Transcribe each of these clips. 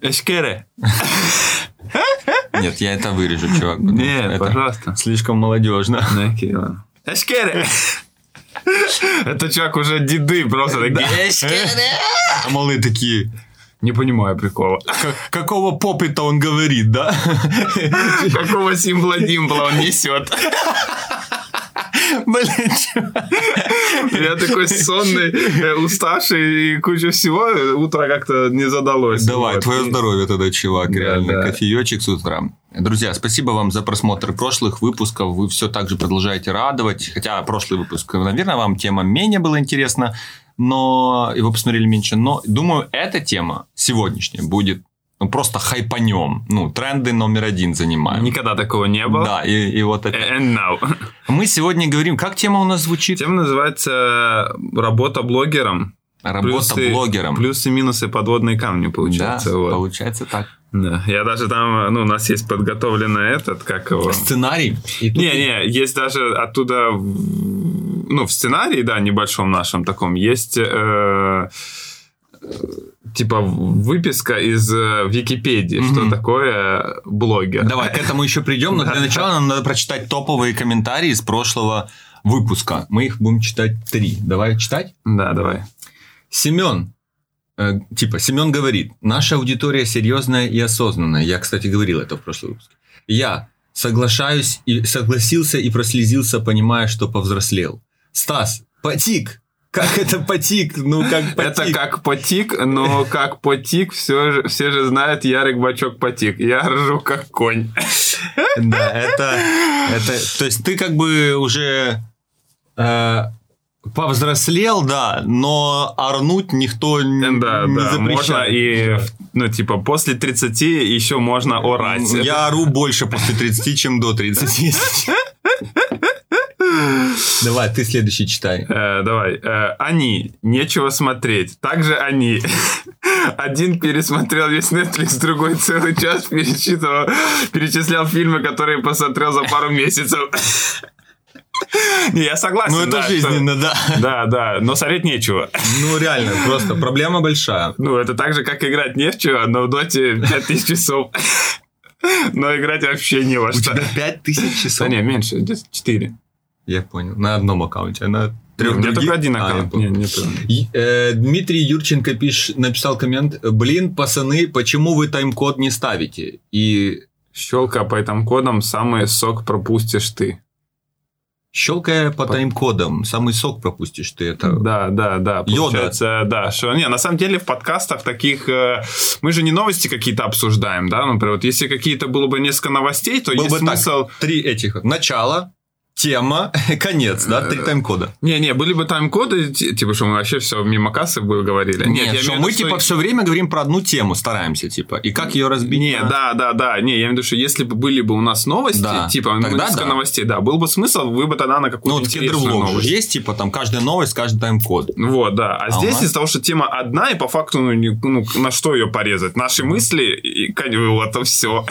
Эшкере. Нет, я это вырежу, чувак. Нет, это пожалуйста. Слишком молодежно. Ну, окей, ладно. Эшкере. Это чувак уже деды просто такие. А малые такие, Не понимаю прикола. «Как- какого попыта он говорит, да? Какого симпла-димпла он несет? Блин, чувак. Я такой сонный, э, уставший и куча всего. Утро как-то не задалось. Давай, Вот. твое здоровье тогда, чувак, Да, реально. да. Кофеечек с утра. Друзья, спасибо вам за просмотр прошлых выпусков. Вы все так же продолжаете радовать. Хотя прошлый выпуск, наверное, вам тема менее была интересна, но его посмотрели меньше. Но думаю, эта тема сегодняшняя будет ну, просто хайпанем. Ну, тренды номер один занимаем. Никогда такого не было. Да, и, и вот это. And now. Мы сегодня говорим, как тема у нас звучит? Тема называется «Работа блогером». Работа Плюсы- блогером. Плюсы и минусы подводные камни, да, получается. вот. получается так. Да. Я даже там, ну, у нас есть подготовленный этот, как его... Сценарий. И тут- Не-не, есть даже оттуда, ну, в сценарии, да, небольшом нашем таком, есть э, э, типа выписка из э, Википедии, что такое блогер. Давай, к этому еще придем, но для начала нам надо прочитать топовые комментарии из прошлого выпуска. Мы их будем читать три. Давай читать. Да, давай. Семен. э, типа, Семен говорит, наша аудитория серьезная и осознанная. Я, кстати, говорил это в прошлом выпуске. Я соглашаюсь и согласился и прослезился, понимая, что повзрослел. Стас, потик. Как это потик? Ну, как потик. Это как потик, но как потик, все же, все же знают Ярик Бачок потик. Я ржу как конь. Да, это, это... То есть ты как бы уже э, повзрослел, да, но орнуть никто н- Да, не да, можно запрещает. и, ну, типа, после 30 еще можно орать. Я ору больше после 30, чем до 30. Давай, ты следующий читай. Э, давай. Э, они. Нечего смотреть. Также они. Один пересмотрел весь Netflix, другой целый час перечитывал, перечислял фильмы, которые посмотрел за пару месяцев. Не, я согласен. Ну, это да, что- жизненно, да. Да, да, но смотреть нечего. Ну, реально, просто проблема большая. Ну, это так же, как играть не в чего, но в доте 5000 часов. Но играть вообще не во У что. тебя 5000 часов? Да не, меньше, где-то 4. Я понял. На одном аккаунте, а на трех У меня только один А, аккаунт. понял. Не, не. И, э, Дмитрий Юрченко пиш, написал коммент. Блин, пацаны, почему вы тайм-код не ставите? И Щелка по этим кодам, самый сок пропустишь ты. щелкая по тайм-кодам, самый сок пропустишь ты это. Да, да, да. Йода. Получается, да. Что, не, на самом деле в подкастах таких... э, мы же не новости какие-то обсуждаем, да? Например, вот если какие-то было бы несколько новостей, то Был есть бы так, смысл... три этих. Начало, тема, конец, да, Э, три тайм-кода. Не-не, были бы тайм-коды, ти- типа, что мы вообще все мимо кассы бы говорили. Нет, я что мы типа что- все время говорим про одну тему, стараемся, типа. И как ее разбить? Не, на- да, да, да. Не, я имею в виду, что если бы были бы у нас новости, Да. типа, ну, Тогда несколько да. новостей, да, был бы смысл, вы бы тогда на Ну, какую-то вот в интересную кедровлог новость. есть, типа, там каждая новость, каждый тайм-код. Вот, да. А, А здесь нас- из-за того, что тема одна, и по факту, ну, не- ну, на что ее порезать? Наши мысли, и вот, все.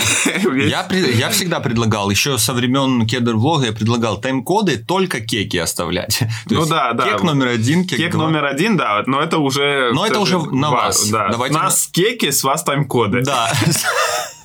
Я, я всегда предлагал, еще со времен кедр-влога я предлагал тайм-коды только кеки оставлять. Ну да, да. Кек номер один, кек, Кек номер один, да, но это уже... Но это уже на ва- вас. Да. Давайте нас кеки, с вас тайм-коды. Да.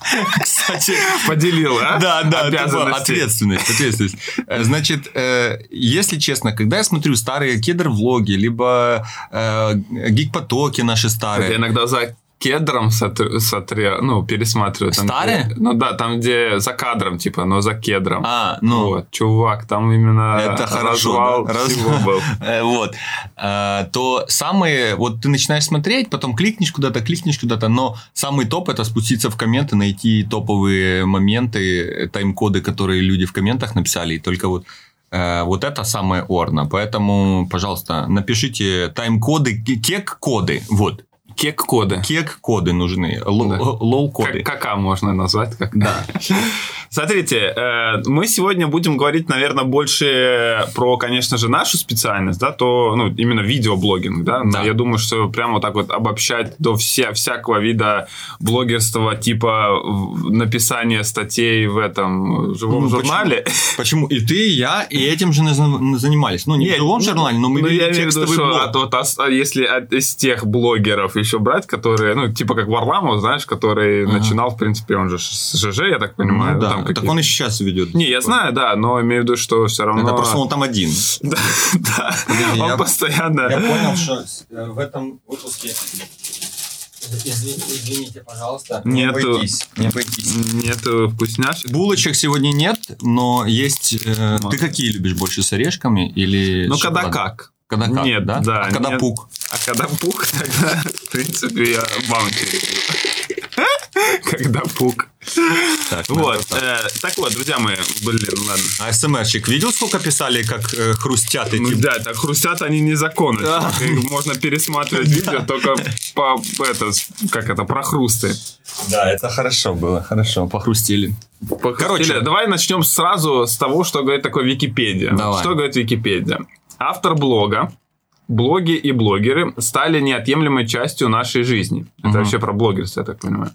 Кстати, Поделил, а? Да, да, типа, ответственность, ответственность. Э, Значит, э, если честно, когда я смотрю старые кедр-влоги, либо э, гик-потоки наши Я старые, иногда за кедром сотр- сотре- ну, пересматриваю. Там, Старые? где- ну да, там, где за кадром, типа, но за кедром. а, ну, Вот, чувак, там именно Это хорошо, да, развал. был. Э, Вот. Э, То самые... Вот ты начинаешь смотреть, потом кликнешь куда-то, кликнешь куда-то, но самый топ это спуститься в комменты, найти топовые моменты, тайм-коды, которые люди в комментах написали, и только вот э, вот это самое орно. Поэтому, пожалуйста, напишите тайм-коды, ке- кек-коды. Вот. Кек-коды. Кек-коды нужны. Л- Да. Кака можно назвать? Как... Да. Смотрите, э, мы сегодня будем говорить, наверное, больше про, конечно же, нашу специальность, да, то, ну, именно видеоблогинг, да. Да. Я думаю, что прямо вот так вот обобщать до вся, всякого вида блогерства, типа написания статей в этом живом Ну, журнале. Почему? И ты, и я, и этим же занимались. Ну, не в живом журнале, но мы ну, я имею в виду, что от- вот ос- а если от- из тех блогеров еще брать, которые, ну, типа как Варламов, знаешь, который Ага. начинал, в принципе, он же с ЖЖ, я так понимаю. Ну да, там так какие-то- он и сейчас ведет. Не, я знаю, да, но имею в виду, что все равно... Это просто он там один. Да, да. Он я- постоянно... что в этом выпуске... Извините, пожалуйста. Нету. Не обойтись. Нету вкусняшек. Булочек сегодня нет, но есть... э, ты какие любишь больше, с орешками или Ну, когда как. Когда как, Нет, да? да, А когда нет. пук? А когда пук, тогда, в принципе, я баунти. Когда пук. Так, Вот. надо так. э, Так вот, друзья мои, блин, ладно. АСМРчик, видел, сколько писали, как э, хрустят эти... Ну да, так хрустят они незаконно. Да. Можно пересматривать видео только по, это, как это, про хрусты. Да, это хорошо было, хорошо, похрустили. Похрустили. Короче. давай начнем сразу с того, что говорит такое Википедия. Давай. Что говорит Википедия? Автор блога, блоги и блогеры стали неотъемлемой частью нашей жизни. Это Мгм. вообще про блогерство, я так понимаю.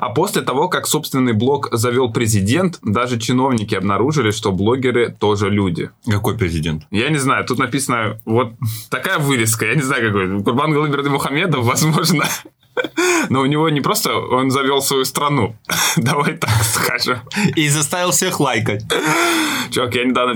А после того, как собственный блог завел президент, даже чиновники обнаружили, что блогеры тоже люди. Какой президент? Я не знаю, тут написано вот такая вырезка, я не знаю какой. Курбан Галыберды Мухамедов, возможно. Но у него не просто он завел свою страну. Давай так скажем. И заставил всех лайкать. Чувак, я недавно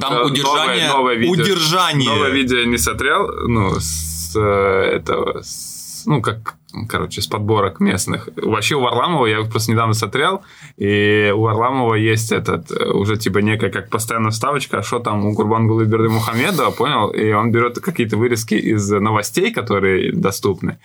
Там удержание... новое, новое видео. Удержание. Новое видео я не смотрел, ну, с э, этого, с- ну, как, короче, с подборок местных. Вообще у Варламова, я просто недавно смотрел, и у Варламова есть этот, э, уже типа некая как постоянная вставочка, а что там у Курбан Гулыберды Мухаммеда, понял? И он берет какие-то вырезки из новостей, которые доступны.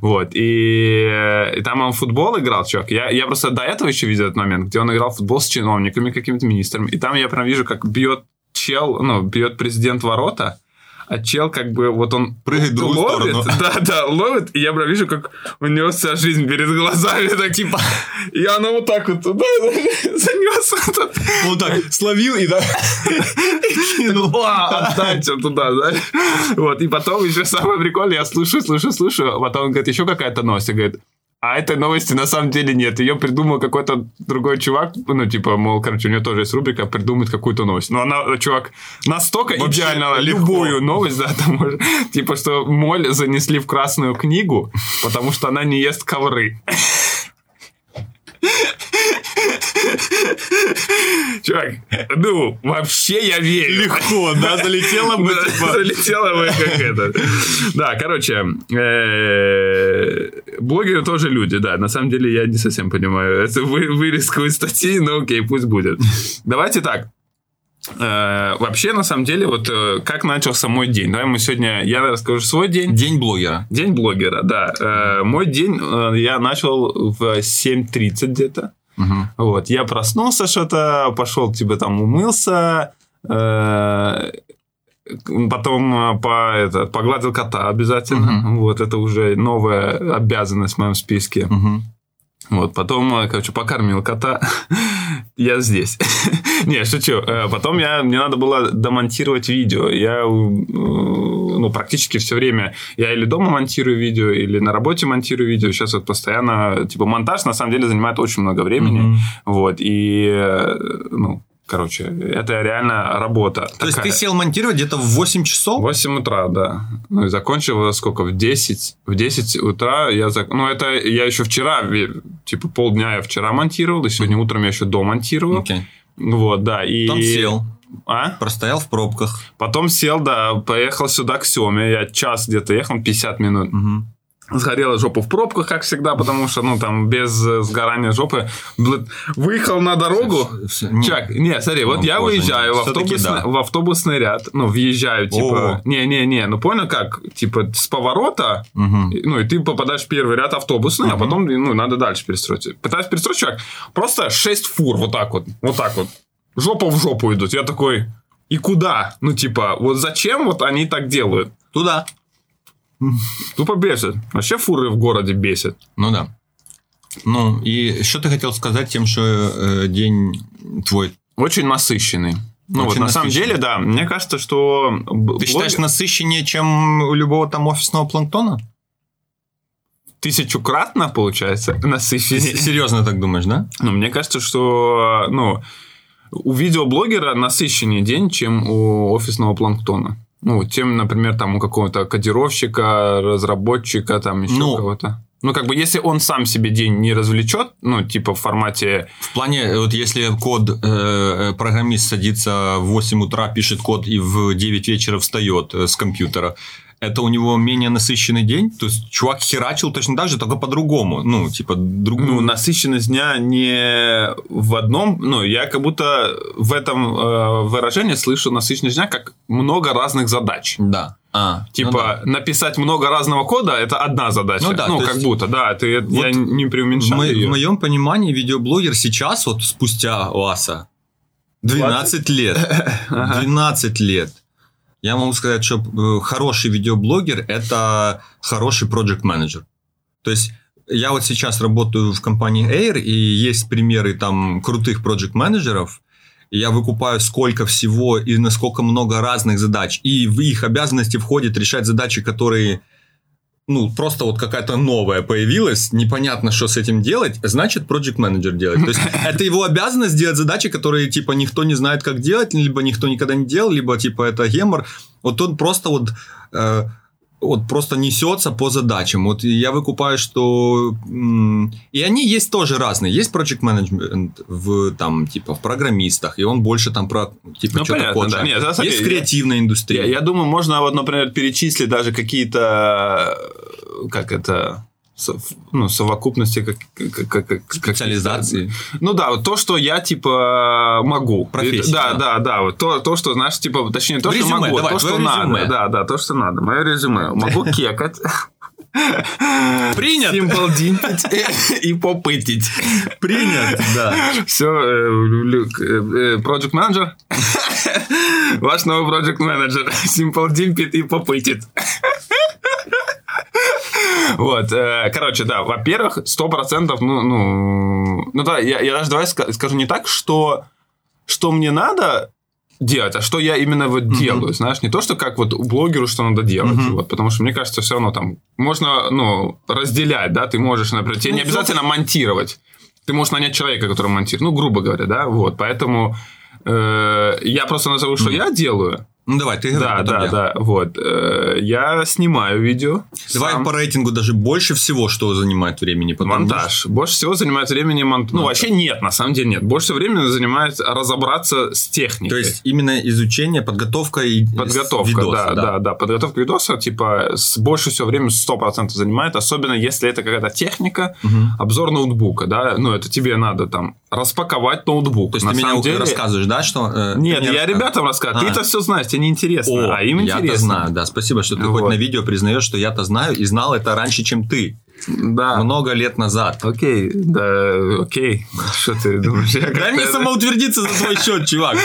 Вот. И, и там он футбол играл, чувак. Я, я просто до этого еще видел этот момент, где он играл в футбол с чиновниками, какими-то министрами. И там я прям вижу, как бьет чел, ну, бьет президент ворота, а чел как бы вот он Прыгает в другую ловит, сторону. да, да, ловит, и я прям вижу, как у него вся жизнь перед глазами, так типа, и она вот так вот туда занес, Вот так, словил и да. отдать туда, да. Вот, и потом еще самое прикольное, я слушаю, слушаю, слушаю, а потом он говорит, еще какая-то и говорит, а этой новости на самом деле нет. Ее придумал какой-то другой чувак. Ну, типа, мол, короче, у него тоже есть рубрика «Придумать какую-то новость». Но она, чувак, настолько Вообще идеально легко. любую новость, да, там Типа, что моль занесли в красную книгу, потому что она не ест ковры. Чувак, ну, вообще я верю. Легко, да, залетело бы, типа. Залетело бы как это. Да, короче, э, блогеры тоже люди, да. На самом деле я не совсем понимаю. Это вы- вырезку из статьи, но окей, пусть будет. Давайте так. Э, Вообще, на самом деле, вот э, как начался мой день. Давай мы сегодня, я расскажу свой день. День блогера. День блогера, да. Э, Мой день я начал в 7.30 где-то. Мгм. Вот, я проснулся что-то, пошел, типа, там, умылся, потом по, это, погладил кота обязательно. Мгм. Вот, это уже новая обязанность в моем списке. Мгм. Вот, потом, э, короче, покормил кота. я здесь. Не, шучу. Э, Потом я, мне надо было домонтировать видео. Я, э, ну, практически все время, я или дома монтирую видео, или на работе монтирую видео. Сейчас вот постоянно, типа, монтаж, на самом деле, занимает очень много времени. Мгм. Вот, и, ну, короче, это реально работа. То есть ты сел монтировать где-то в 8 часов? 8 утра, да. Ну и закончил сколько? В 10. В 10 утра я... зак- Ну, это я еще вчера, типа полдня я вчера монтировал, и сегодня утром я еще домонтировал. Окей. Вот, да. И... Потом сел, А? простоял в пробках. Потом сел, да, поехал сюда к Семе. Я час где-то ехал, 50 минут. Мгм. Сгорела жопа в пробках, как всегда, потому что, ну, там, без э, сгорания жопы. Выехал на дорогу. Чак, не, смотри, вот Ну, я выезжаю в, да. в автобусный ряд, ну, въезжаю, типа... Не-не-не, ну, понял как? Типа, с поворота, ну, и ты попадаешь в первый ряд автобусный, а потом, ну, надо дальше перестроить. Пытаюсь перестроить, чувак, просто 6 фур вот так вот, вот так вот. Жопа в жопу идут. Я такой, и куда? Ну, типа, вот зачем вот они так делают? Туда. Тупо бесит. Вообще фуры в городе бесят. Ну да. Ну, и что ты хотел сказать тем, что э, день твой? Очень насыщенный. Ну Очень вот на самом деле, да, мне кажется, что... Ты считаешь блогер- насыщеннее, чем у любого там офисного планктона? тысячукратно, получается, насыщеннее? Серьезно так думаешь, да? Ну, мне кажется, что, ну, у видеоблогера насыщеннее день, чем у офисного планктона. Ну, тем, например, там у какого-то кодировщика, разработчика, там еще Ну. кого-то. Ну, как бы, если он сам себе день не развлечет, ну, типа в формате В плане, э, вот если код, э, э, программист садится в 8 утра, пишет код и в 9 вечера встает э, с компьютера, это у него менее насыщенный день? То есть, чувак херачил точно так же, только по-другому. Ну, типа, друг... ну, насыщенность дня не в одном, ну, я как будто в этом э, выражении слышу насыщенность дня как много разных задач. Да. А, Типа, написать много разного кода – это одна задача. Ну да, ну как есть- будто, да, ты, я Вот не В, преуменьшаю мо- её. в моем понимании видеоблогер сейчас, вот спустя Ласа, 12 лет. 12 лет. Я могу сказать, что э, хороший видеоблогер – это хороший проект менеджер. То есть, я вот сейчас работаю в компании Air, и есть примеры там крутых проект менеджеров я выкупаю сколько всего и насколько много разных задач, и в их обязанности входит решать задачи, которые ну, просто вот какая-то новая появилась, непонятно, что с этим делать, значит, project менеджер делать. То есть, это его обязанность делать задачи, которые, типа, никто не знает, как делать, либо никто никогда не делал, либо, типа, это гемор. Вот он просто вот, э, вот просто несется по задачам. Вот я выкупаю, что... и они есть тоже разные. Есть project management в, там, типа, в программистах, и он больше там про, типа, Ну, что-то понятно, код да. Нет, на самом Есть в деле, я-. Я, думаю, можно, вот, например, перечислить даже какие-то, как это, ну, совокупности, как, как, как- как- Специализации. Ну да, вот то, что я типа могу. Профессия, Да, да. да, да. Вот то, то, что, знаешь, типа, точнее, то, что резюме, могу, давай, то, что твое надо. резюме. Да, да, то, что надо. Мое резюме. Могу кекать. Принят. Симпл димпить и попытить. Принят, да. Все, project менеджер. Ваш новый project менеджер. Димпит и попытит. Вот, э, короче, да, во-первых, сто процентов, ну, ну, ну да, я, я даже давай ска- скажу не так, что, что мне надо делать, а что я именно вот делаю, знаешь, не то, что как вот у блогеру, что надо делать, Мгм. вот, потому что мне кажется, все равно там можно, ну, разделять, да, ты можешь, например, тебе Ну, не обязательно монтировать, ты можешь нанять человека, который монтирует, ну, грубо говоря, да, вот, поэтому э, я просто назову, что я делаю, Ну давай, ты говори, да, да, я. да, вот, Э, я снимаю видео, Давай сам. по рейтингу даже больше всего, что занимает времени. потом Монтаж. Больше всего занимает времени монтаж. Ну, вообще нет, на самом деле нет. Больше всего времени занимает разобраться с техникой. То есть именно изучение, подготовка и Подготовка, видоса, да, да, да, Подготовка видоса, типа, с больше всего времени 100% занимает, особенно если это какая-то техника, Мгм. обзор ноутбука, да, ну, это тебе надо там распаковать ноутбук. То есть На ты меня деле- рассказываешь, да, что... э, Нет, я ребятам рассказываю. Ты это все знаешь, тебе неинтересно, О, а им я-то интересно. знаю, да. Спасибо, что ты Вот. хоть на видео признаешь, что я-то знаю и знал это раньше, чем ты. Да. Много лет назад. Окей, да, окей. Что ты думаешь? Я Дай мне самоутвердиться за твой счет, чувак.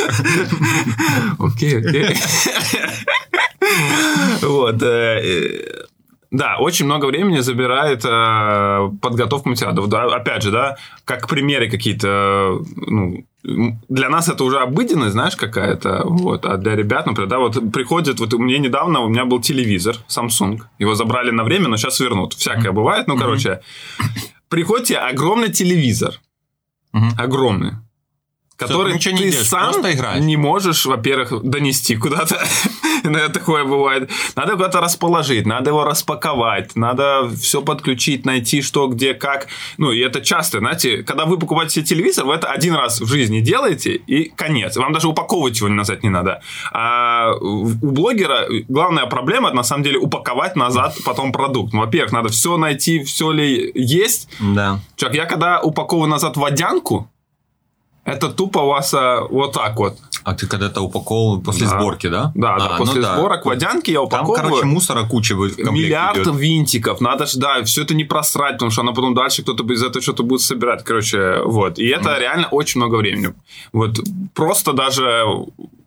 Окей, окей. Вот. Э, э, Да, очень много времени забирает э, подготовка материалов. Да, опять же, да, как примеры какие-то, ну, м, для нас это уже обыденность, знаешь, какая-то, вот, а для ребят, например, да, вот приходит, вот меня недавно, у меня был телевизор Samsung, его забрали на время, но сейчас вернут, всякое бывает, ну, короче, приходит тебе огромный телевизор, Мгм. огромный, который ничего не ты делаешь, сам просто играешь. не можешь, во-первых, донести куда-то. Иногда такое бывает. Надо куда-то расположить, надо его распаковать, надо все подключить, найти что, где, как. Ну, и это часто, знаете, когда вы покупаете себе телевизор, вы это один раз в жизни делаете, и конец. Вам даже упаковывать его назад не надо. А у блогера главная проблема, на самом деле, упаковать назад потом продукт. Ну, во-первых, надо все найти, все ли есть, Да. Чувак, я когда упаковываю назад водянку, это тупо у вас а, вот так вот. А ты когда-то упаковывал после Да. сборки, да? Да, А, да, после ну да. сборок водянки я Там, упаковываю. короче, мусора куча в Миллиард идет. винтиков, надо же, да, все это не просрать, потому что она потом дальше кто-то из этого что-то будет собирать, короче, вот. И это реально очень много времени. Вот просто даже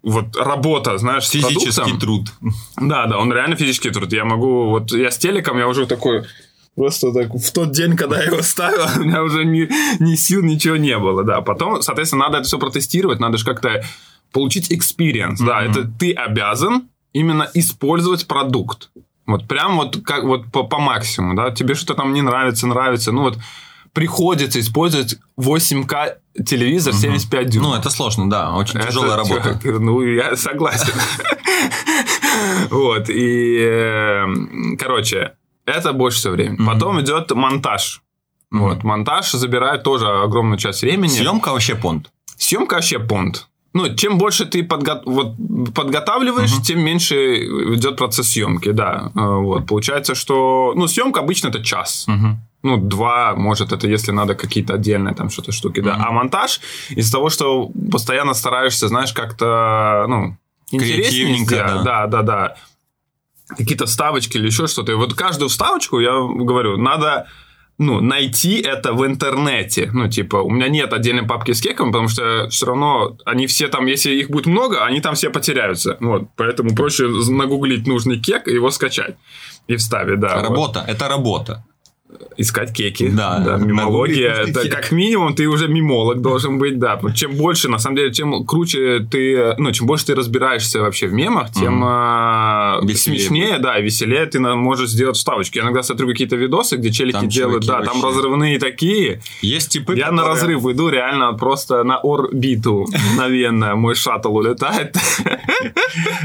вот работа, знаешь, Физический продуктом. труд. Да, да, он реально физический труд. Я могу, вот я с телеком, я уже такой Просто так в тот день, когда я его ставил, у меня уже ни, ни сил, ничего не было, да. Потом, соответственно, надо это все протестировать, надо же как-то получить experience, mm-hmm. да. Это ты обязан именно использовать продукт. Вот прям вот как вот по, по максимуму, да. Тебе что-то там не нравится, нравится, ну вот приходится использовать 8К телевизор 75 дюймов. Ну, это сложно, да, очень тяжелая работа. Ну, я согласен. Вот, и, эм, короче, это больше всего времени. Потом идет монтаж. Вот, монтаж забирает тоже огромную часть времени. Съемка вообще понт. Съемка вообще понт. Ну, чем больше ты подго... вот, подготавливаешь, uh тем меньше идет процесс съемки, да. Э, вот. Получается, что. Ну, съемка обычно это час. uh ну, два, может, это если надо какие-то отдельные там что-то штуки, да. Mm-hmm. А монтаж из-за того, что постоянно стараешься, знаешь, как-то, ну, интереснее да. да, да, да. Какие-то вставочки или еще что-то. И вот каждую вставочку, я говорю, надо ну, найти это в интернете. Ну, типа, у меня нет отдельной папки с кеком, потому что все равно они все там, если их будет много, они там все потеряются. Вот, поэтому проще нагуглить нужный кек и его скачать и вставить, да. Работа, вот. это работа искать кеки. Да, да мимология. Это как минимум ты уже мимолог должен быть, да. Чем больше, на самом деле, чем круче ты, ну, чем больше ты разбираешься вообще в мемах, тем mm-hmm. смешнее, будет. да, веселее ты можешь сделать вставочки. Я иногда смотрю какие-то видосы, где челики там делают, да, вообще. там разрывные такие. Есть типы, Я которые... на разрыв иду реально просто на орбиту мгновенно. Мой шаттл улетает.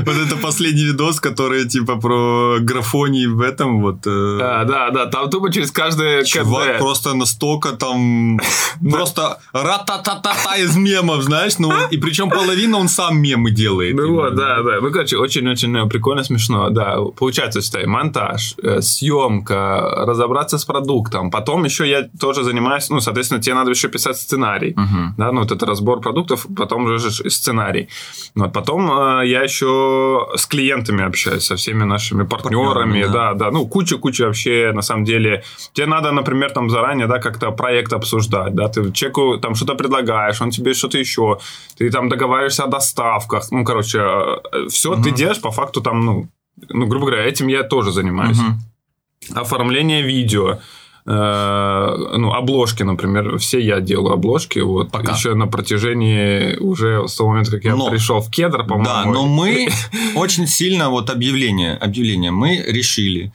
Вот это последний видос, который типа про графоний в этом вот. Э, да, да, да. Там тупо через каждое Чувак КД. просто настолько там... Просто ра-та-та-та-та из мемов, знаешь? Ну, и причем половина он сам мемы делает. Ну вот, да, да. Ну, короче, очень-очень э, прикольно, смешно. Да, получается, считай, монтаж, э, съемка, разобраться с продуктом. Потом еще я тоже занимаюсь, ну, соответственно, тебе надо еще писать сценарий. Да, ну, вот это разбор продуктов, потом уже сценарий. Вот, потом э, я еще с клиентами общаюсь, со всеми нашими партнерами, да, да. Ну, куча-куча вообще, на самом деле, тебе надо, например, там заранее, да, как-то проект обсуждать, да, ты человеку там что-то предлагаешь, он тебе что-то еще, ты там договариваешься о доставках, ну, короче, э, все угу. ты делаешь по факту там, ну, ну, грубо говоря, этим я тоже занимаюсь. Угу. Оформление видео, э, ну, обложки, например, все я делаю обложки, вот, Пока. еще на протяжении уже с того момента, как я но, пришел в кедр, по-моему. Да, но мы очень сильно, вот объявление, объявление, мы решили,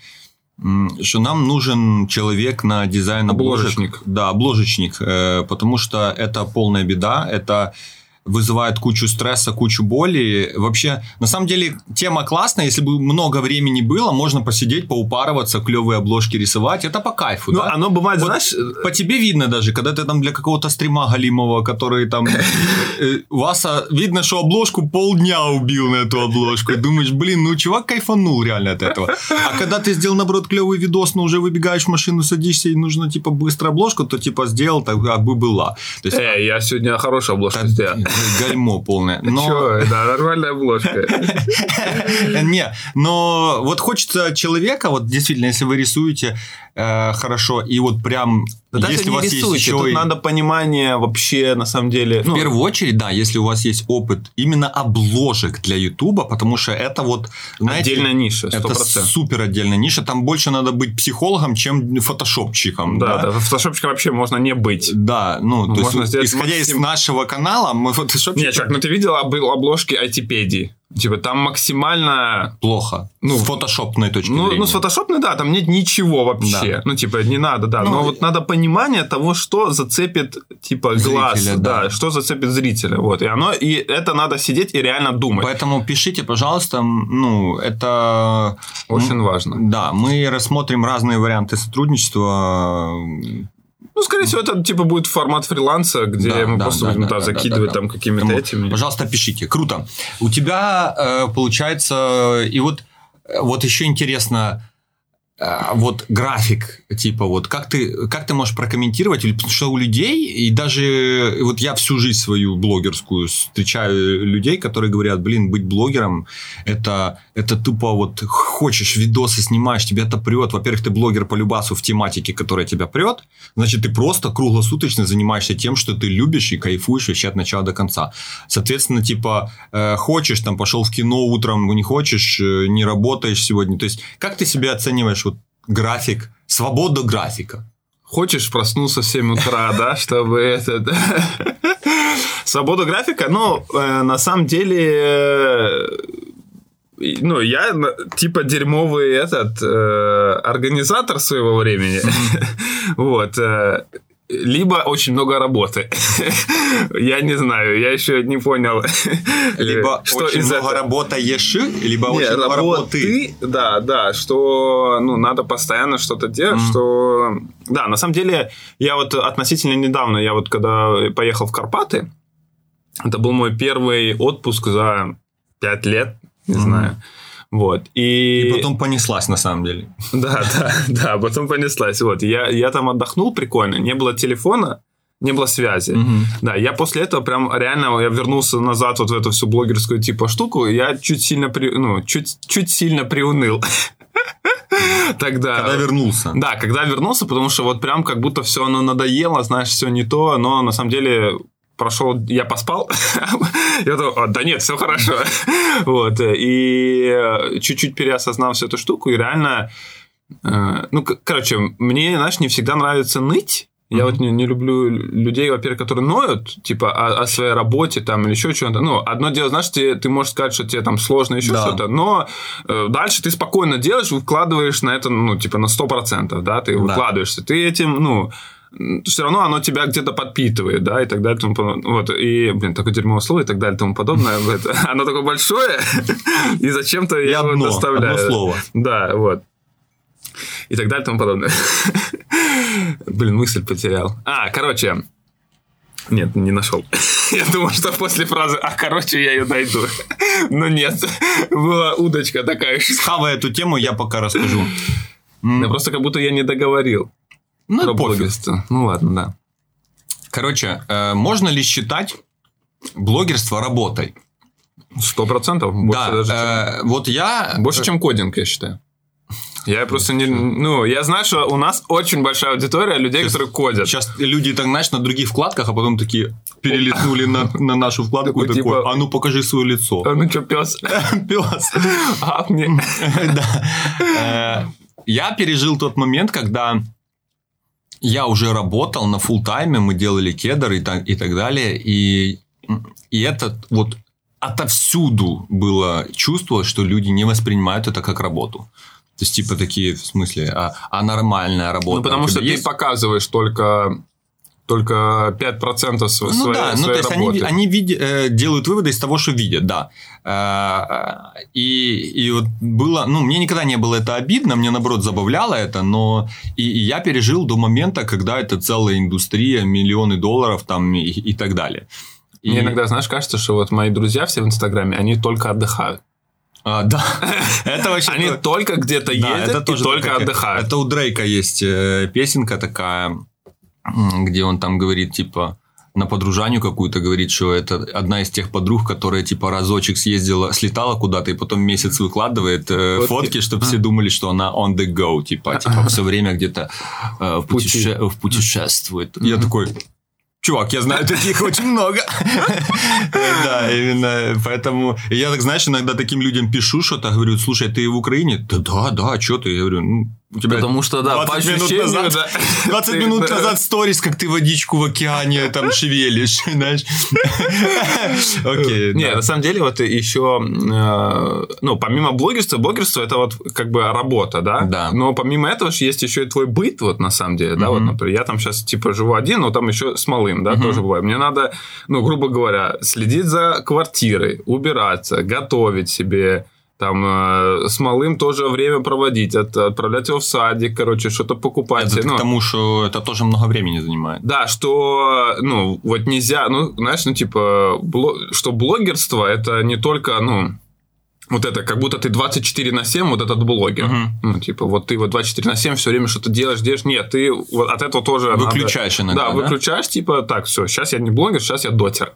что нам нужен человек на дизайн обложечник. Да, обложечник, э, потому что это полная беда, это вызывает кучу стресса, кучу боли. Вообще, на самом деле, тема классная. Если бы много времени было, можно посидеть, поупарываться, клевые обложки рисовать. Это по кайфу, ну, да? оно бывает, вот знаешь... По тебе видно даже, когда ты там для какого-то стрима галимого, который там... Э, Васа, видно, что обложку полдня убил на эту обложку. И думаешь, блин, ну чувак кайфанул реально от этого. А когда ты сделал, наоборот, клевый видос, но уже выбегаешь в машину, садишься, и нужно, типа, быстро обложку, то, типа, сделал, так бы была. То есть, э, я сегодня хорошую обложку сделал гальмо полное. Но... Чё, да, нормальная обложка. Не, но вот хочется человека, вот действительно, если вы рисуете э, хорошо, и вот прям да если у вас рисуйте, есть еще тут и... надо понимание вообще на самом деле. В ну... первую очередь, да, если у вас есть опыт именно обложек для Ютуба, потому что это вот знаете, отдельная ниша. 100%. Это супер отдельная ниша. Там больше надо быть психологом, чем фотошопчиком. Да, да, да фотошопчиком вообще можно не быть. Да, ну, ну то можно есть, исходя максим... из нашего канала, мы фотошопчиком. Нет, чувак, ну ты видел обложки айтипедии? Типа там максимально... Плохо. Ну, с фотошопной точки ну, зрения. Ну, с фотошопной, да, там нет ничего вообще. Да. Ну, типа, не надо, да. Ну, Но вот надо понимание того, что зацепит, типа, зрителя, глаз. Да. да, что зацепит зрителя. Вот. И оно, и это надо сидеть и реально думать. Поэтому пишите, пожалуйста, ну, это... Очень важно. Да, мы рассмотрим разные варианты сотрудничества ну, скорее всего, это типа будет формат фриланса, где да, мы да, просто да, будем да, да, закидывать да, да, там какими-то этими. Пожалуйста, пишите. Круто. У тебя э, получается, и вот, э, вот еще интересно, вот график, типа, вот как ты, как ты можешь прокомментировать, потому что у людей, и даже вот я всю жизнь свою блогерскую встречаю людей, которые говорят, блин, быть блогером, это, это тупо вот хочешь видосы снимаешь, тебя это прет, во-первых, ты блогер по любасу в тематике, которая тебя прет, значит, ты просто круглосуточно занимаешься тем, что ты любишь и кайфуешь вообще от начала до конца. Соответственно, типа, э, хочешь, там, пошел в кино утром, не хочешь, э, не работаешь сегодня, то есть, как ты себя оцениваешь график, свобода графика. Хочешь проснуться в 7 утра, да, чтобы это... Свобода графика, ну, э, на самом деле, э, ну, я типа дерьмовый этот э, организатор своего времени. вот. Э, либо очень много работы. я не знаю, я еще не понял. либо что очень много этого... работаешь, либо не, очень много работы. Да, да, что ну, надо постоянно что-то делать, mm. что... Да, на самом деле, я вот относительно недавно, я вот когда поехал в Карпаты, это был мой первый отпуск за пять лет, не mm. знаю. Вот. И... и потом понеслась, на самом деле. Да, да, да, потом понеслась. Вот. Я, я там отдохнул прикольно, не было телефона, не было связи. Угу. Да, я после этого прям реально я вернулся назад вот в эту всю блогерскую типа штуку, я чуть сильно при, ну чуть чуть сильно приуныл. Тогда. Когда вернулся. Да, когда вернулся, потому что вот прям как будто все оно надоело, знаешь, все не то, но на самом деле прошел, я поспал, я думал, да нет, все хорошо. вот, и э, чуть-чуть переосознал всю эту штуку, и реально, э, ну, короче, мне, знаешь, не всегда нравится ныть, я mm-hmm. вот не, не люблю людей, во-первых, которые ноют, типа, о, о своей работе там или еще что-то. Ну, одно дело, знаешь, ты, ты можешь сказать, что тебе там сложно еще да. что-то, но э, дальше ты спокойно делаешь, вкладываешь на это, ну, типа, на 100%, да, ты да. выкладываешься. Ты этим, ну, все равно оно тебя где-то подпитывает, да, и так далее, тому подобное. Вот, и, блин, такое дерьмовое слово и так далее, тому подобное. Оно такое большое, и зачем-то я его доставляю. Одно слово. Да, вот. И так далее, тому подобное. Блин, мысль потерял. А, короче, нет, не нашел. Я думал, что после фразы «а, короче, я ее найду». Но нет, была удочка такая. Схавая эту тему, я пока расскажу. Да просто как будто я не договорил. Ну, про блогерство. Ну ладно, да. Короче, э, можно ли считать блогерство работой? Сто процентов. Да. Даже, э, вот я... Больше, чем кодинг, я считаю. Я просто не... Ну, я знаю, что у нас очень большая аудитория людей, сейчас, которые кодят. Сейчас люди, так, знаешь, на других вкладках, а потом такие перелетнули на, на нашу вкладку и такой, типа, а ну покажи свое лицо. А ну что, пес? Пес. А, мне... Да. Э, я пережил тот момент, когда я уже работал на full тайме мы делали кедр и так, и так далее, и, и это вот отовсюду было чувство, что люди не воспринимают это как работу. То есть, типа, такие, в смысле, а, а нормальная работа. Ну, потому что есть? ты показываешь только только 5% своей, ну, да, своей ну, то есть работы. Они, они види, э, делают выводы из того, что видят, да. Э, и, и вот было, ну, мне никогда не было это обидно, мне наоборот забавляло это, но и, и я пережил до момента, когда это целая индустрия, миллионы долларов там и, и так далее. И... Мне иногда, знаешь, кажется, что вот мои друзья все в Инстаграме, они только отдыхают. А, да, это вообще... Они только где-то едут и только отдыхают. Это у Дрейка есть э, песенка такая, где он там говорит, типа, на подружанию какую-то говорит, что это одна из тех подруг, которая типа разочек съездила, слетала куда-то и потом месяц выкладывает э, фотки, фотки чтобы а. все думали, что она on the go, типа, типа все время где-то э, в, путеше... в путешествует. Я такой, чувак, я знаю таких очень много. Да, именно поэтому... Я так, знаешь, иногда таким людям пишу что-то, говорю, слушай, ты в Украине? Да, да, да, что ты? Я говорю, ну, у тебя Потому что, да, 20 минут назад, да. 20 минут назад сторис, как ты водичку в океане там шевелишь, знаешь. Окей. Не, на самом деле, вот еще, э, ну, помимо блогерства, блогерство это вот как бы работа, да? Да. Но помимо этого же есть еще и твой быт, вот на самом деле, да, вот, например, я там сейчас типа живу один, но там еще с малым, да, тоже бывает. Мне надо, ну, грубо говоря, следить за квартирой, убираться, готовить себе, там э, с малым тоже время проводить, от, отправлять его в садик, короче, что-то покупать. Это ну, к тому, что это тоже много времени занимает. Да, что, ну, вот нельзя, ну, знаешь, ну, типа, бло, что блогерство это не только, ну, вот это, как будто ты 24 на 7 вот этот блогер. Угу. Ну, типа, вот ты вот 24 на 7 все время что-то делаешь, делаешь. Нет, ты вот от этого тоже... Выключаешь надо... иногда, да, да, выключаешь, типа, так, все, сейчас я не блогер, сейчас я дотер.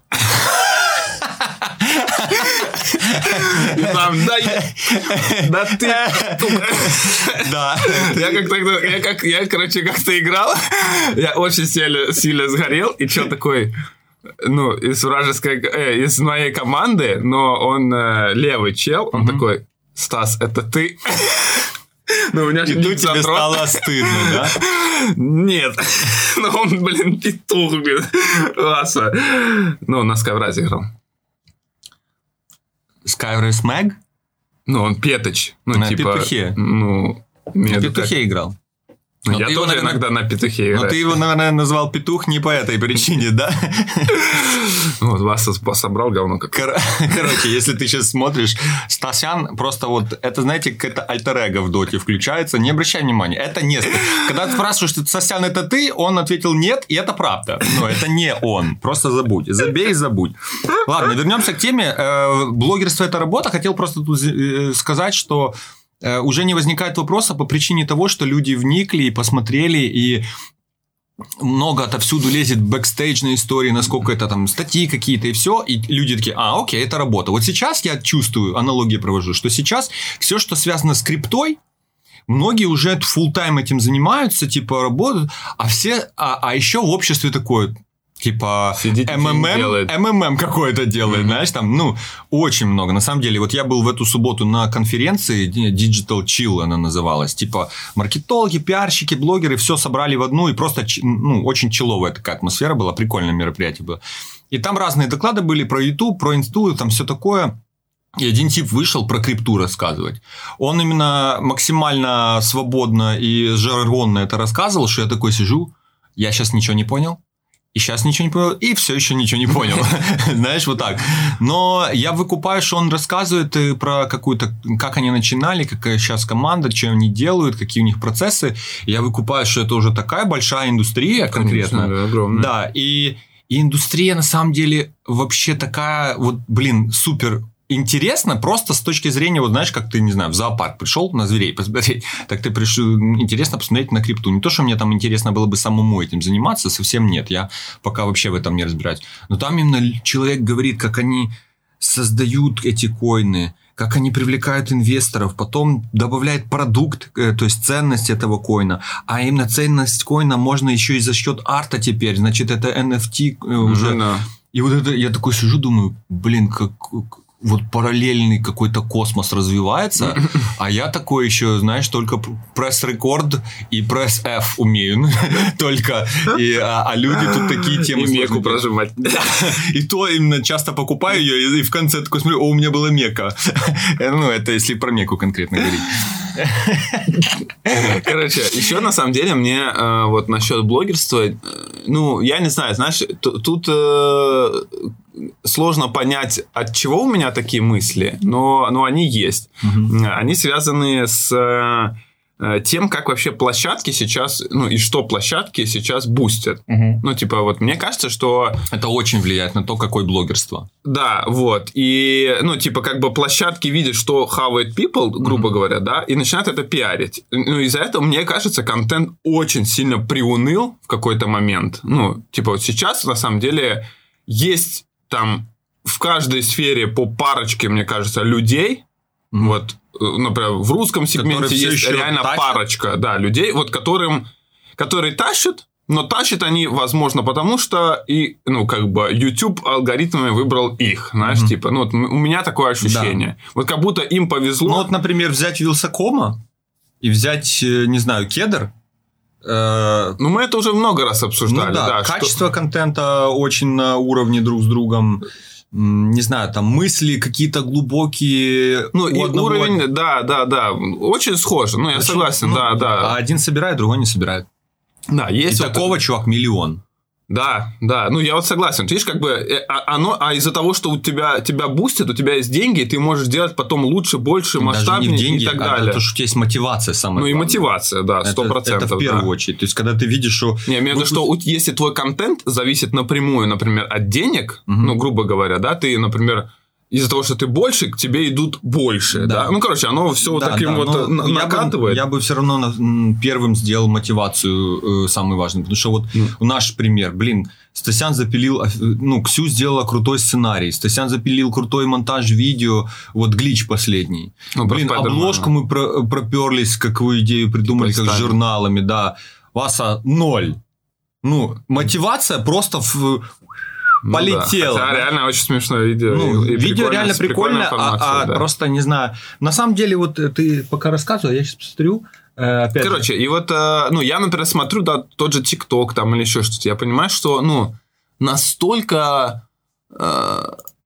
И там, да, да ты... Да. Я как тогда, я как, я, короче, как-то играл, я очень сильно, сильно сгорел, и что такой, ну, из вражеской, э, из моей команды, но он э, левый чел, он такой, Стас, это ты? Ну, у меня же тебе задрот. стало стыдно, да? Нет. Ну, он, блин, петух, блин. Васа. Ну, на Скайвразе играл. Skywrace Mag? Ну, он Петоч. Ну, На типа... петухе. Ну, На между как- петухе играл. Ну, Но я ты его, тоже наверное- иногда на петухе Но играю. ты его, наверное, назвал петух не по этой причине, да? Васа спо- собрал говно как. Кор- Короче, если ты сейчас смотришь, Стасян просто вот, это, знаете, какая-то альтер в доте включается, не обращай внимания, это не... Когда ты спрашиваешь, что Стасян это ты, он ответил нет, и это правда. Но это не он, просто забудь, забей и забудь. Ладно, вернемся к теме. Э, Блогерство – это работа. Хотел просто тут э, сказать, что уже не возникает вопроса по причине того, что люди вникли и посмотрели, и много отовсюду лезет бэкстейджные истории, насколько это там статьи какие-то и все, и люди такие, а, окей, это работа. Вот сейчас я чувствую, аналогии провожу, что сейчас все, что связано с криптой, многие уже full тайм этим занимаются, типа работают, а все, а, а еще в обществе такое, типа Сидит, МММ. МММ какое-то делает, знаешь, там, ну, очень много. На самом деле, вот я был в эту субботу на конференции Digital Chill она называлась. Типа маркетологи, пиарщики, блогеры все собрали в одну, и просто, ну, очень человая такая атмосфера была, прикольное мероприятие было. И там разные доклады были про YouTube, про инсту, там все такое. И один тип вышел про крипту рассказывать. Он именно максимально свободно и жаргонно это рассказывал, что я такой сижу, я сейчас ничего не понял, и сейчас ничего не понял, и все еще ничего не понял. Знаешь, вот так. Но я выкупаю, что он рассказывает э, про какую-то, как они начинали, какая сейчас команда, что они делают, какие у них процессы. Я выкупаю, что это уже такая большая индустрия конкретно. Конечно, да, огромная. Да, и, и индустрия на самом деле вообще такая, вот, блин, супер интересно просто с точки зрения, вот знаешь, как ты, не знаю, в зоопарк пришел на зверей посмотреть, так ты пришел, интересно посмотреть на крипту. Не то, что мне там интересно было бы самому этим заниматься, совсем нет, я пока вообще в этом не разбираюсь. Но там именно человек говорит, как они создают эти коины, как они привлекают инвесторов, потом добавляет продукт, э, то есть ценность этого коина, а именно ценность коина можно еще и за счет арта теперь, значит это NFT э, уже. да. И вот это я такой сижу, думаю, блин, как вот параллельный какой-то космос развивается, а я такой еще, знаешь, только пресс-рекорд и пресс-F умею только, и, а, а люди тут такие темы И меку прожимать. И то именно часто покупаю ее, и- и в конце такой смотрю, о, у меня была мека. Ну, это если про меку конкретно говорить. Короче, еще на самом деле мне э, вот насчет блогерства, э, ну, я не знаю, знаешь, тут э, сложно понять, от чего у меня такие мысли, но, но они есть. Они связаны с э, тем, как вообще площадки сейчас, ну, и что площадки сейчас бустят. Ну, типа, вот мне кажется, что Это очень влияет на то, какое блогерство. да, вот. И, ну, типа, как бы площадки видят, что хавает people, грубо говоря, да, и начинают это пиарить. Ну, из-за этого, мне кажется, контент очень сильно приуныл в какой-то момент. Ну, типа, вот сейчас, на самом деле, есть там в каждой сфере по парочке, мне кажется, людей, Мгм. вот, э, например, в русском сегменте есть реально тащат? парочка, да, людей, вот которым, которые тащат, но тащат они, возможно, потому что и, ну, как бы, YouTube алгоритмами выбрал их, знаешь, Мгм. типа, ну, вот у меня такое ощущение. Вот как будто им повезло. Ну, вот, например, взять Вилсакома и взять, э, не знаю, Кедр. Э, Ну, мы это уже много раз Ну обсуждали, да, да. что- качество контента очень на уровне друг с другом. Не знаю, там мысли какие-то глубокие. Ну, и одного- уровень, да, да, да, очень схоже. Ну, я Очень- согласен, ну, да, А да. один собирает, другой не собирает. Да, И есть вот такого, чувак, миллион. Да, да, ну я вот согласен. Ты видишь, как бы э, а- оно, а из-за того, что у тебя тебя бустит, у тебя есть деньги, и ты можешь делать потом лучше, больше, Даже масштабнее не деньги, и так а далее. то, что у тебя есть мотивация самая ну и главная. мотивация, да, сто процентов. Это в первую очередь. То есть, когда ты видишь, что... Не, имею в виду, Ну, что если твой контент зависит напрямую, например, от денег, Мгм. ну, грубо говоря, да, ты, например, из-за того, что ты больше, к тебе идут больше, да. Да. Ну, короче, оно все Да, таким да, вот э, на- я бы- накатывает. Я бы, все равно на- первым сделал мотивацию э, самый важный. Потому что вот Ну. наш пример, блин, Стасян запилил, ну, Ксю сделала крутой сценарий, Стасян запилил крутой монтаж видео, вот глич последний. Ну, блин, обложку мы про- проперлись, какую идею придумали, как с журналами, да. Васа ноль. Ну, мотивация просто в... Ну да. полетело. Хотя да. реально очень смешное видео. Ну, и- и видео реально прикольное, а, а да. просто не знаю. На самом деле, вот э, ты пока рассказывал, я сейчас посмотрю. э, опять же. Короче, и вот, э, ну, я, например, смотрю, да, тот же ТикТок там или еще что-то, я понимаю, что, ну, настолько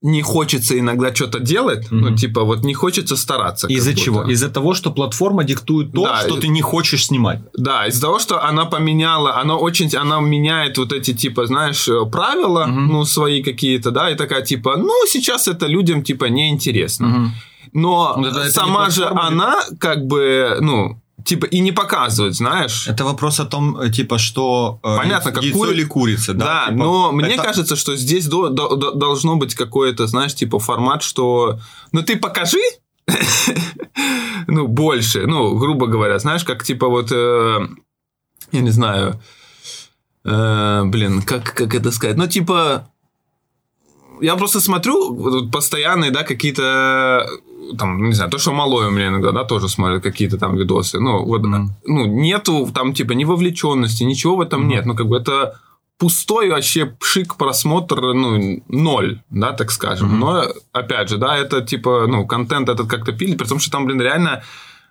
не хочется иногда что-то делать, ну, Мгм. типа, вот не хочется стараться. Из-за чего? Из-за того, что платформа диктует то, Да, что ты не хочешь снимать. Да, из-за того, что она поменяла, она очень, она меняет вот эти, типа, знаешь, э, правила, Мгм. ну, свои какие-то, да, и такая, типа, ну, сейчас это людям, типа, неинтересно. Но Ну, это- сама же она, как бы, ну, типа, и не показывает, знаешь. Это вопрос о том, э, типа, что э, Понятно, как яйцо кури- или курица, да? Да, Типа, но мне это- кажется, что здесь до- до- до- должно быть какое-то, знаешь, типа формат, что, ну ты покажи, ну больше, ну грубо говоря, знаешь, как типа вот, э, я не знаю, э, блин, как как это сказать, ну типа я просто смотрю постоянные, да, какие-то там, не знаю, то, что малой у меня иногда, да, тоже смотрит какие-то там видосы. Ну, вот, Мгм. ну, нету там, типа, ни вовлеченности, ничего в этом Мгм. нет. Ну, как бы это пустой вообще пшик просмотр, ну, ноль, да, так скажем. Мгм. Но, опять же, да, это, типа, ну, контент этот как-то пилит, при том, что там, блин, реально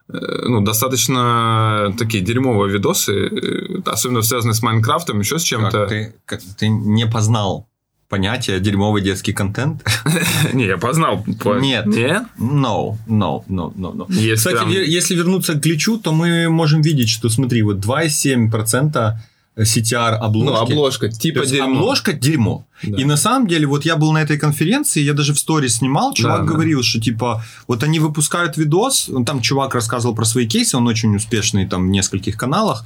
э, ну, достаточно такие дерьмовые видосы, э, особенно связанные с Майнкрафтом, еще с Как чем-то. ты, как ты не познал понятие дерьмовый детский контент? Не, я познал. по- Нет. Не? No, no, no, no, no. Есть Кстати, прям- если вернуться к гличу, то мы можем видеть, что, смотри, вот 2,7% CTR обложки. Ну, обложка, типа дерьмо. обложка дерьмо. Да. И на самом деле, вот я был на этой конференции, я даже в сторис снимал, чувак Да, да. говорил, что типа, вот они выпускают видос, ну, там чувак рассказывал про свои кейсы, он очень успешный там в нескольких каналах,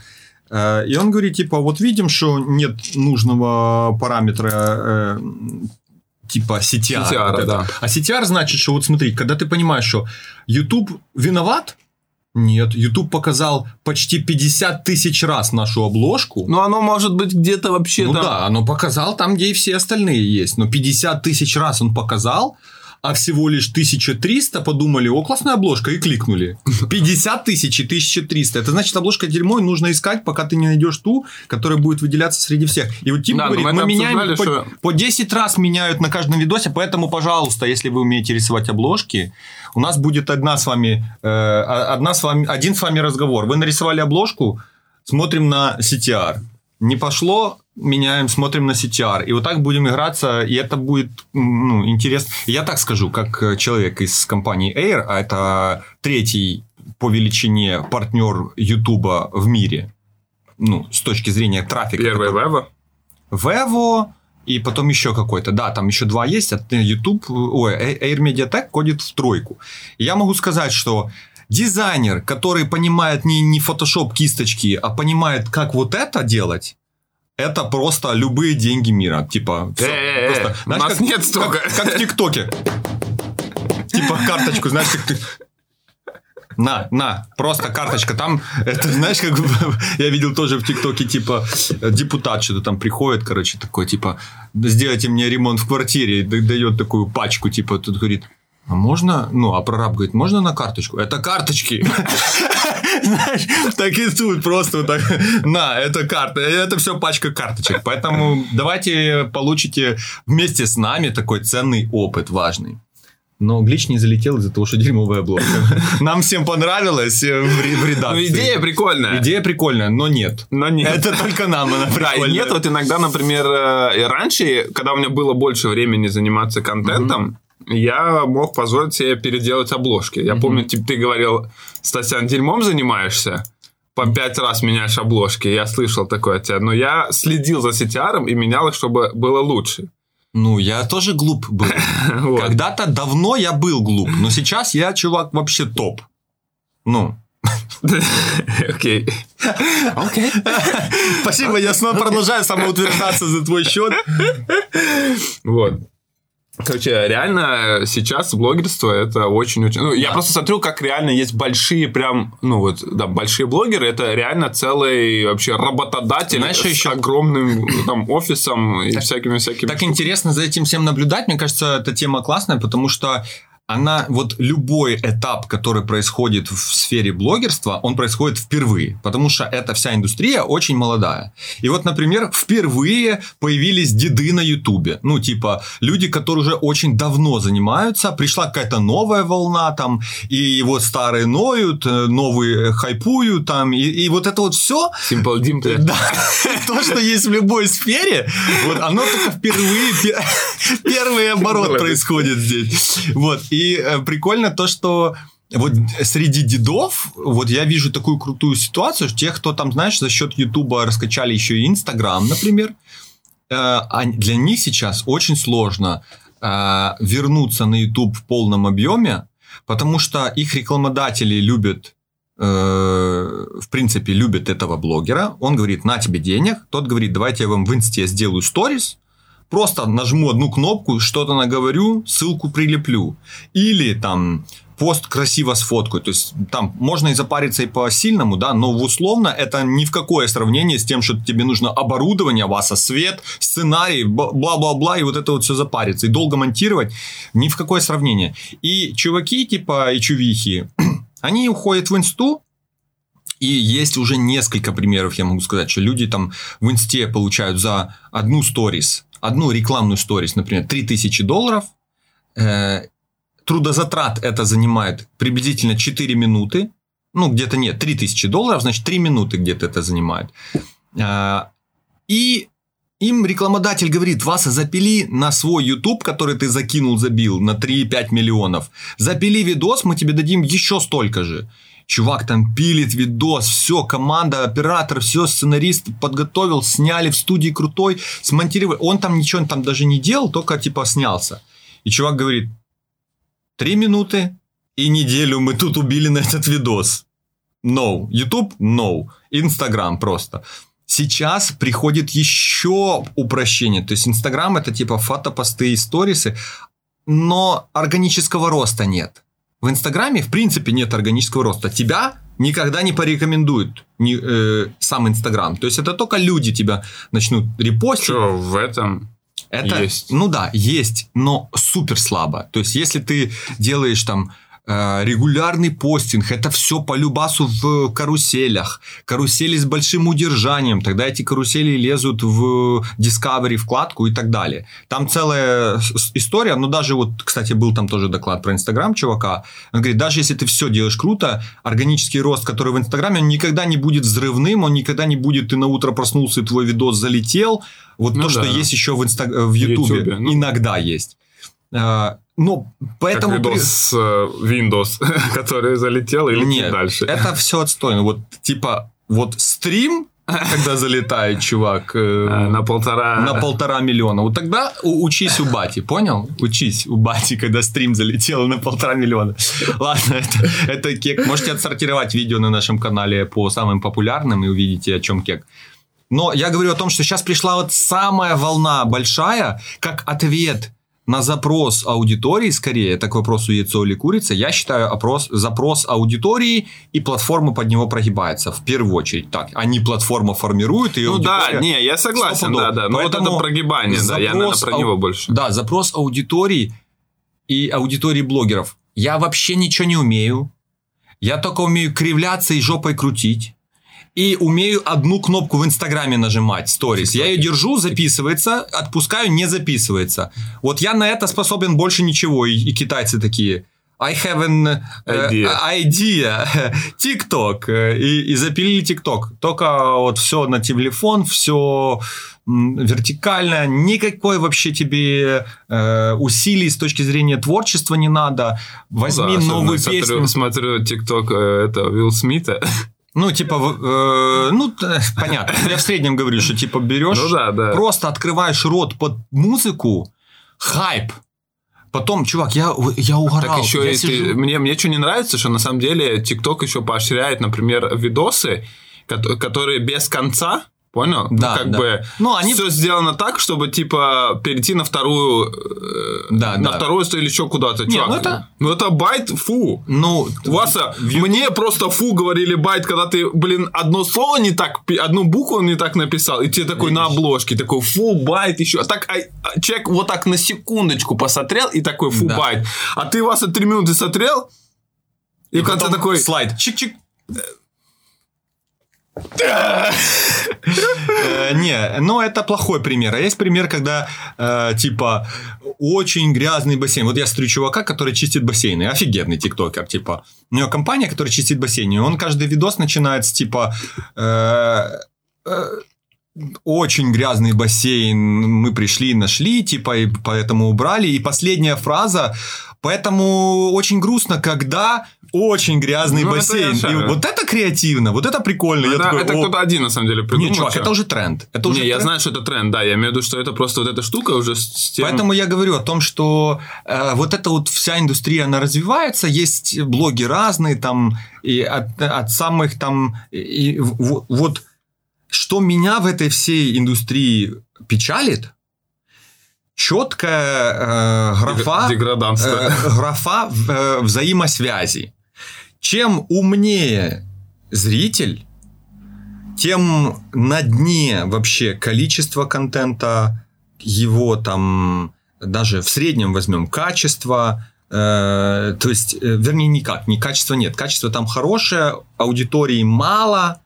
и он говорит, типа, вот видим, что нет нужного параметра э, типа CTR. CTR, вот да. А CTR значит, что вот смотри, когда ты понимаешь, что YouTube виноват, нет, YouTube показал почти 50 тысяч раз нашу обложку. Ну, оно может быть где-то вообще Ну там... да, оно показал там, где и все остальные есть. Но 50 тысяч раз он показал, а всего лишь 1300 подумали, о, классная обложка, и кликнули. 50 тысяч и 1300. Это значит, обложка дерьмо, и нужно искать, пока ты не найдешь ту, которая будет выделяться среди всех. И вот Тим Да, но говорит, мы мы, меняем по, что- по 10 раз меняют на каждом видосе, поэтому, пожалуйста, если вы умеете рисовать обложки, у нас будет одна с вами, э, одна с вами, один с вами разговор. Вы нарисовали обложку, смотрим на CTR. Не пошло, меняем, смотрим на CTR. И вот так будем играться, и это будет ну, интересно. Я так скажу, как э, человек из компании Air, а это третий по величине партнер YouTube в мире, ну, с точки зрения трафика. Первый Вева. Vevo и потом еще какой-то. Да, там еще два есть. От YouTube, ой, Air Mediatek ходит в тройку. И я могу сказать, что дизайнер, который понимает не, не Photoshop кисточки, а понимает, как вот это делать, это просто любые деньги мира. Типа, всё, Э-э-э, просто, у нас как, нет столько. Как, как в ТикТоке. Типа карточку, знаешь, как ты... На, на, просто карточка. Там, это, знаешь, как я видел тоже в ТикТоке, типа, э, депутат что-то там приходит, короче, такой, типа, сделайте мне ремонт в квартире, дает такую пачку, типа, тут говорит, а можно, ну, а прораб говорит, можно на карточку? Это карточки. Знаешь, так и тут просто вот так, на, это карта, это все пачка карточек. Поэтому давайте получите вместе с нами такой ценный опыт важный. Но глич не залетел из-за того, что дерьмовая обложка. Нам всем понравилось э, в ре- в Ну, редакции. идея прикольная. Идея прикольная, но нет. Но нет. Это только нам она Да, и прикольная. нет, вот иногда, например, э, и раньше, когда у меня было больше времени заниматься контентом, я мог позволить себе переделать обложки. Я помню, типа, ты говорил, Стасян, дерьмом занимаешься? По пять раз меняешь обложки. Я слышал такое от тебя. Но я следил за CTR и менял их, чтобы было лучше. Ну, я тоже глуп был. Вот. Когда-то давно я был глуп, но сейчас я, чувак, вообще топ. Ну, Окей. Окей. спасибо, я снова продолжаю самоутверждаться за твой счет. Вот. Короче, реально сейчас блогерство это очень-очень... Ну, я просто смотрю, как реально есть большие прям, ну вот, да, большие блогеры, это реально целый вообще работодатель Знаешь, с еще- огромным ну, там офисом и всякими-всякими... Так интересно за этим всем наблюдать. Мне кажется, эта тема классная, потому что она вот любой этап, который происходит в сфере блогерства, он происходит впервые, потому что эта вся индустрия очень молодая. И вот, например, впервые появились деды на Ютубе. Ну, типа, люди, которые уже очень давно занимаются, пришла какая-то новая волна там, и вот старые ноют, э, новые хайпуют там, и, и вот это вот все... Simple Dimple. Да, то, что есть в любой сфере, вот оно только впервые, первый оборот происходит здесь. Вот, и э, прикольно то, что вот среди дедов, вот я вижу такую крутую ситуацию, что тех, кто там, знаешь, за счет Ютуба раскачали еще и Инстаграм, например, э, для них сейчас очень сложно э, вернуться на Ютуб в полном объеме, потому что их рекламодатели любят в принципе, любят этого блогера. Он говорит, на тебе денег. Тот говорит, давайте я вам в инсте сделаю сторис просто нажму одну кнопку, что-то наговорю, ссылку прилеплю. Или там пост красиво сфоткаю. То есть там можно и запариться и по сильному, да, но условно это ни в какое сравнение с тем, что тебе нужно оборудование, васа, свет, сценарий, бла-бла-бла, и вот это вот все запариться. И долго монтировать, ни в какое сравнение. И чуваки типа и чувихи, они уходят в инсту, и есть уже несколько примеров, я могу сказать, что люди там в инсте получают за одну сторис одну рекламную сторис, например, 3000 долларов, э, трудозатрат это занимает приблизительно 4 минуты, ну, где-то нет, 3000 долларов, значит, 3 минуты где-то это занимает. Э, и им рекламодатель говорит, вас запили на свой YouTube, который ты закинул, забил на 3-5 миллионов. Запили видос, мы тебе дадим еще столько же чувак там пилит видос, все, команда, оператор, все, сценарист подготовил, сняли в студии крутой, смонтировали. Он там ничего там даже не делал, только типа снялся. И чувак говорит, три минуты и неделю мы тут убили на этот видос. No. YouTube? No. Instagram просто. Сейчас приходит еще упрощение. То есть Инстаграм это типа фотопосты и сторисы, но органического роста нет. В Инстаграме, в принципе, нет органического роста. Тебя никогда не порекомендуют не, э, сам Инстаграм. То есть это только люди тебя начнут репостить. Что в этом это, есть? Ну да, есть, но супер слабо. То есть если ты делаешь там регулярный постинг, это все по любасу в каруселях, карусели с большим удержанием, тогда эти карусели лезут в Discovery вкладку и так далее. Там целая история, но даже вот, кстати, был там тоже доклад про Инстаграм чувака, он говорит, даже если ты все делаешь круто, органический рост, который в Инстаграме, он никогда не будет взрывным, он никогда не будет, ты на утро проснулся, и твой видос залетел, вот ну то, да. что есть еще в, Инстаг... в Ютубе, ну... иногда есть. Э, ну, поэтому... Как видос с э, Windows, который залетел или Нет, дальше? это все отстойно. Вот, типа, вот стрим, когда залетает чувак э, а, на полтора на полтора миллиона. Вот тогда учись у бати, понял? Учись у бати, когда стрим залетел на полтора миллиона. Ладно, это, это кек. Можете отсортировать видео на нашем канале по самым популярным и увидите, о чем кек. Но я говорю о том, что сейчас пришла вот самая волна большая, как ответ на запрос аудитории, скорее, это к вопросу яйцо или курица, я считаю опрос, запрос аудитории и платформа под него прогибается в первую очередь. Так, они платформа формируют, и Ну да, не, я согласен, да, да, но Поэтому вот это прогибание, запрос, да, я, наверное, про него больше. Да, запрос аудитории и аудитории блогеров. Я вообще ничего не умею, я только умею кривляться и жопой крутить и умею одну кнопку в Инстаграме нажимать, сторис. Я ее держу, записывается, отпускаю, не записывается. Вот я на это способен больше ничего, и, и китайцы такие. I have an uh, idea. idea. TikTok. И, и запилили TikTok. Только вот все на телефон, все вертикально, никакой вообще тебе э, усилий с точки зрения творчества не надо. Возьми ну да, новую песню. Смотрю, смотрю TikTok э, это Уилл Смита. Ну, типа, э, ну, понятно. Я в среднем говорю, что типа берешь, ну, да, да. просто открываешь рот под музыку, хайп. Потом, чувак, я, я угорал. Так еще я сижу... ты, мне, мне что не нравится, что на самом деле TikTok еще поощряет, например, видосы, которые без конца, Понял? Да, ну, как да. бы Ну, они- все сделано так, чтобы типа перейти на вторую, э, Да, на да. вторую или еще куда-то. Не, чувак. ну это- ну это bait, фу. Ну, Васа, мне просто фу говорили bait, когда ты, блин, одно слово не так, одну букву не так написал, и тебе такой на обложке, такой фу, bait еще. А так а, а, человек вот так на секундочку посмотрел и такой фу, Да. байт. А ты, Васа, три минуты смотрел, и, в конце такой... слайд. Чик-чик. Э, Не, ну это плохой пример. А есть пример, когда э, типа очень грязный бассейн. Вот я смотрю чувака, который чистит бассейны. Офигенный тиктокер, типа. У него компания, которая чистит бассейны. Он каждый видос начинает с типа э, очень грязный бассейн, мы пришли, нашли, типа, и поэтому убрали. И последняя фраза, поэтому очень грустно, когда очень грязный Ну, бассейн. я И вот это креативно, вот это прикольно. Я это такой, это кто-то один, на самом деле, придумал. Не, чувак, это уже тренд. Это уже Не, я тренд. знаю, что это тренд, да. Я имею в виду, что это просто вот эта штука уже с тем... Поэтому я говорю о том, что э, вот эта вот вся индустрия, она развивается, есть блоги разные, там, и от, от самых там, и, и в- вот, что меня в этой всей индустрии печалит, четкая э, графа, э, графа э, взаимосвязи. Чем умнее зритель, тем на дне вообще количество контента, его там даже в среднем возьмем качество, э, то есть, э, вернее, никак, не качества нет, качество там хорошее, аудитории мало,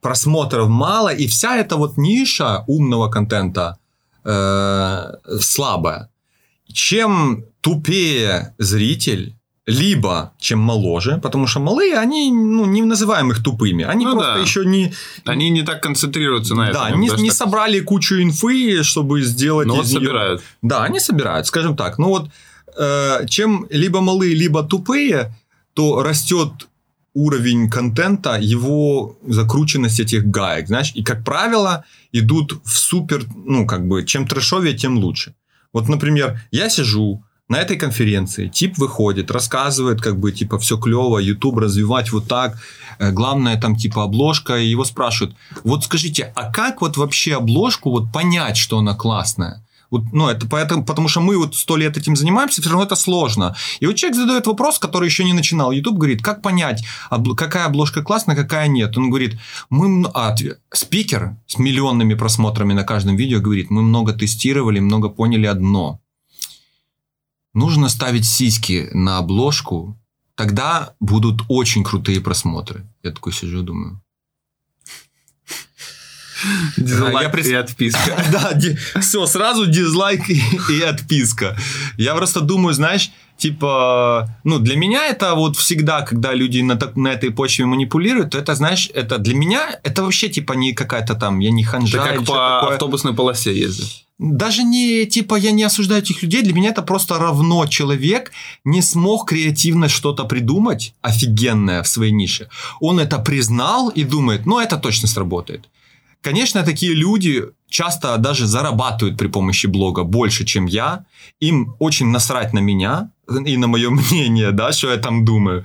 просмотров мало, и вся эта вот ниша умного контента э, слабая. Чем тупее зритель, либо чем моложе, потому что малые, они, ну, не называем их тупыми, они Ну просто да. еще не, Они не так концентрируются на да, этом. не, даже не так- собрали кучу инфы, чтобы сделать Но вот неё- собирают. Да, они собирают, скажем так. Ну вот, э, чем либо малые, либо тупые, то растет уровень контента, его закрученность этих гаек, знаешь, и, как правило, идут в супер, ну, как бы, чем трэшовее, тем лучше. Вот, например, я сижу на этой конференции, тип выходит, рассказывает, как бы, типа, все клево, YouTube развивать вот так, Э, главное, там, типа, обложка, и его спрашивают, вот скажите, а как вот вообще обложку вот понять, что она классная? Ну, это поэтому, потому что мы вот сто лет этим занимаемся, все равно это сложно. И вот человек задает вопрос, который еще не начинал. YouTube говорит, как понять, какая обложка классная, какая нет. Он говорит, мы... А, спикер с миллионными просмотрами на каждом видео говорит, мы много тестировали, много поняли одно. Нужно ставить сиськи на обложку, тогда будут очень крутые просмотры. Я такой сижу, думаю. Дизлайк пред- и отписка. Да, все, сразу дизлайк и, и отписка. Я просто думаю, знаешь, типа, ну, для меня это вот всегда, когда люди на, так- на этой почве манипулируют, то это, знаешь, это для меня, это вообще, типа, не какая-то там, я не Это ханжа или как по такое. автобусной полосе ездить. Даже не, типа, я не осуждаю этих людей, для меня это просто равно человек не смог креативно что-то придумать офигенное в своей нише. Он это признал и думает, ну, это точно сработает. Конечно, такие люди часто даже зарабатывают при помощи блога больше, чем я. Им очень насрать на меня и на мое мнение, да, что я там думаю.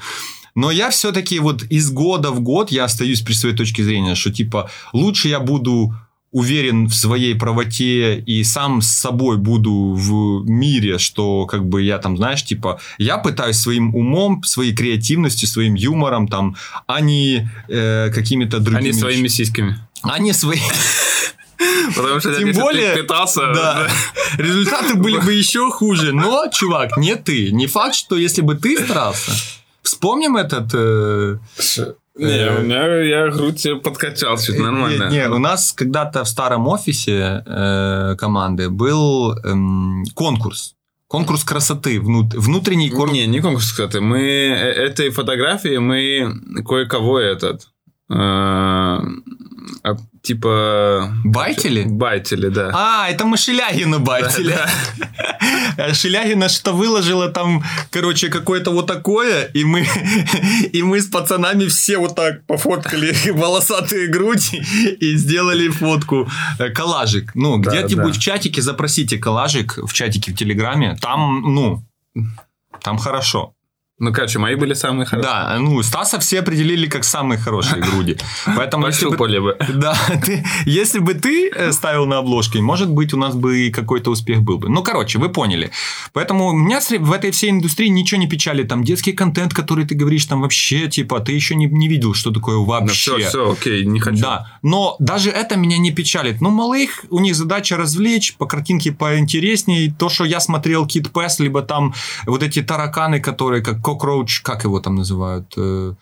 Но я все-таки вот из года в год я остаюсь при своей точке зрения, что типа лучше я буду уверен в своей правоте и сам с собой буду в мире, что как бы я там, знаешь, типа, я пытаюсь своим умом, своей креативностью, своим юмором там, а не э, какими-то другими... Они своими сиськами. А не свои... Потому что Тем более, питался... да, результаты были бы еще хуже. Но, чувак, не ты. Не факт, что если бы ты старался. Вспомним этот... э, Не, у меня я грудь подкачал, чуть нормально. Не, не, у нас когда-то в старом офисе э, команды был эм, конкурс. Конкурс красоты. внут- внутренний конкурс. Не, не конкурс, кстати. Мы э, этой фотографии мы кое-кого этот э, а, типа Байтили? байтили, да. А, это мы Шелягина байтили. А Шелягина что выложила там, короче, какое-то вот такое, и мы, и мы с пацанами все вот так пофоткали волосатые груди и сделали фотку. Э, Коллажик. Ну, Да, где-нибудь да. в чатике запросите коллажик, в чатике в Телеграме. Там, ну, там хорошо. Ну, короче, мои были самые хорошие. Да, ну, Стаса все определили как самые хорошие груди. Поэтому, если бы, Пощупали бы. да, ты, если бы ты э, ставил на обложке, может быть, у нас бы и какой-то успех был бы. Ну, короче, вы поняли. Поэтому меня в этой всей индустрии ничего не печали. Там детский контент, который ты говоришь, там вообще, типа, ты еще не, не видел, что такое Ну, вообще. все, все, окей, не хочу. Да, но даже это меня не печалит. Ну, малых, у них задача развлечь, по картинке поинтереснее. То, что я смотрел Kid Pass, либо там вот эти тараканы, которые как Cockroach, как его там называют? Э,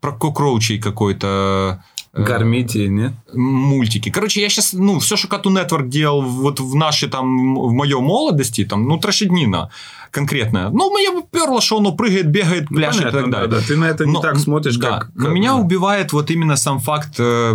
Про кокроучей какой-то... э, Гормите, нет? мультики. Короче, я сейчас, ну, все, что Cartoon Network делал вот в нашей там, в моей молодости, там, ну, трошеднина конкретная. Ну, мне перло, что оно прыгает, бегает, пляшет и Понятно, так далее. да, да. Ты на это не Но- так смотришь, да. как... Но как- меня убивает вот именно сам факт э,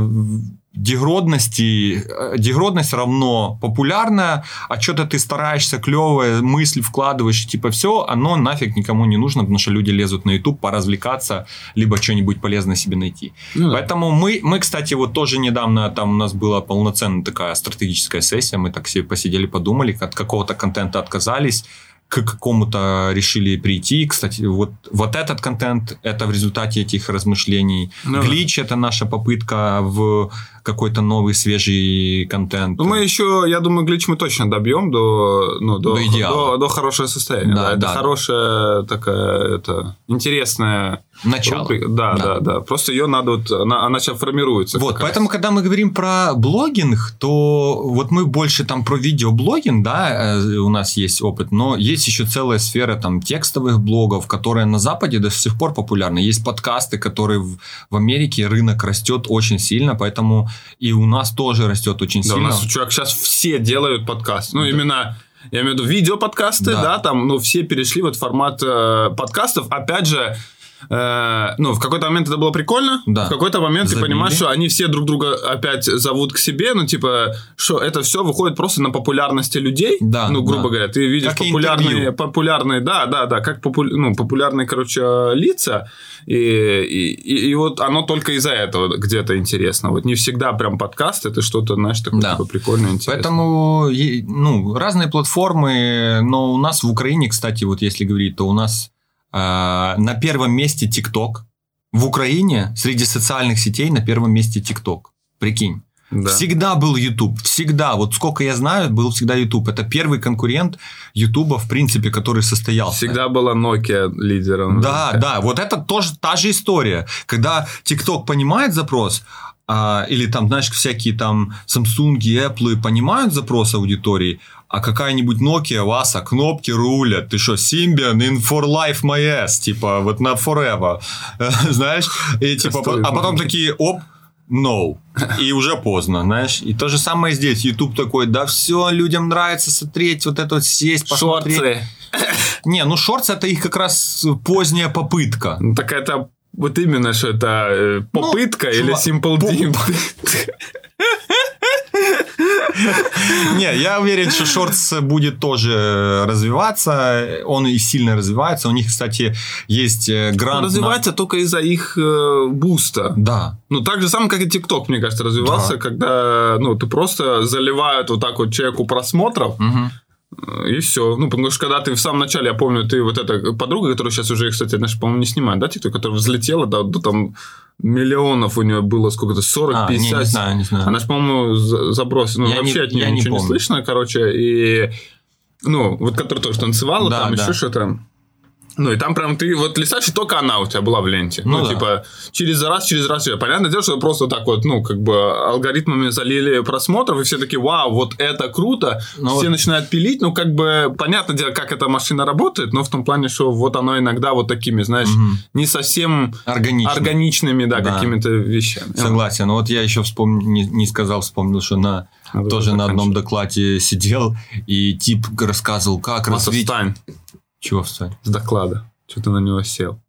дегродности. Э, Дегродность равно популярная, а что-то ты стараешься, клевая мысль вкладываешь, типа все, оно нафиг никому не нужно, потому что люди лезут на YouTube поразвлекаться, либо что-нибудь полезное себе найти. Ну да. Поэтому мы, мы, кстати, вот тоже недавно там у нас была полноценная такая стратегическая сессия, мы так себе посидели, подумали, от какого-то контента отказались, к какому-то решили прийти. Кстати, вот, вот этот контент, это в результате этих размышлений. Ну. Глич – это наша попытка в какой-то новый, свежий контент. Ну, мы еще, я думаю, глич мы точно добьем до, ну, до, До идеала. до, до хорошего состояния. Да, Да, это да. хорошая такая, это, интересная Начало. рубрика. Да, Да. да, да, Просто ее надо вот, она, она сейчас формируется. Вот, как раз. поэтому, когда мы говорим про блогинг, то вот мы больше там про видеоблогинг, да, э, у нас есть опыт, но есть еще целая сфера там текстовых блогов, которые на Западе до сих пор популярны. Есть подкасты, которые в, в Америке рынок растет очень сильно, поэтому и у нас тоже растет очень Да, у сильно. нас, чувак, сейчас все делают подкаст. Ну, именно, я имею в виду видеоподкасты, Да. да, там, ну, все перешли вот в формат э, подкастов. Опять же, э, ну, в какой-то момент это было прикольно, Да. в какой-то момент Забили. ты понимаешь, что они все друг друга опять зовут к себе, ну, типа, что это все выходит просто на популярности людей, Да, ну, грубо да. говоря, ты видишь Как популярные, интервью. популярные, да, да, да, как попу- ну, популярные, короче, лица, и, и, и- и вот оно только из-за этого где-то интересно. Вот не всегда прям подкаст, это что-то, знаешь, такое Да. типа прикольное, интересное. Поэтому, ну, разные платформы, но у нас в Украине, кстати, вот если говорить, то у нас на первом месте ТикТок. В Украине среди социальных сетей на первом месте ТикТок. Прикинь. Да. Всегда был YouTube. Всегда. Вот сколько я знаю, был всегда YouTube. Это первый конкурент Ютуба, в принципе, который состоялся. Всегда была Nokia лидером. Да, да, вот это тоже та же история. Когда TikTok понимает запрос, а, или там, знаешь, всякие там Samsung, Apple понимают запрос аудитории, а какая-нибудь Nokia, Васа, кнопки рулят. Ты что, Symbian in for life my ass, типа, вот на forever. Знаешь? И, типа, а потом такие, оп, no. И уже поздно, знаешь. И то же самое здесь. YouTube такой, да все, людям нравится смотреть, вот это вот сесть, посмотреть. Шорты. Не, ну шортс это их как раз поздняя попытка. Ну, так это вот именно, что это э, попытка или чувак, Simple по- Dim. Не, я уверен, что шортс будет тоже развиваться. Он и сильно развивается. У них, кстати, есть э, грант. на- Развивается только из-за их э, буста. Да. Ну, так же самое, как и ТикТок, мне кажется, развивался, Да. когда, ну, ты просто заливают вот так вот человеку просмотров, Мгм. Э, и все. Ну, потому что когда ты в самом начале, я помню, ты вот эта подруга, которая сейчас уже, кстати, знаешь, по-моему, не снимает, да, ТикТок, которая взлетела до, до там миллионов у нее было сколько-то, 40, А, 50. не, не знаю, не знаю. Она же, по-моему, за- забросила. Ну, Я вообще не- от нее не ничего не, помню. слышно, короче. И, ну, вот которая тоже танцевала, Да, там да. еще что-то. Ну, и там прям ты вот листаешь, и только она у тебя была в ленте. Ну, Ну да. типа, через раз, через раз. всё. Понятное дело, что просто так вот, ну, как бы алгоритмами залили просмотров, и все такие, вау, вот это круто. Ну все вот- начинают пилить. Ну, как бы, понятное дело, как эта машина работает, но в том плане, что вот оно иногда вот такими, знаешь, Мгм. не совсем Органично. органичными, да, Да. какими-то вещами. Согласен. Вот я еще вспомнил, не, не сказал, вспомнил, что на Надо тоже на одном докладе сидел, и тип рассказывал, как Масса, развить... Чего встань? с доклада. Что ты на него сел?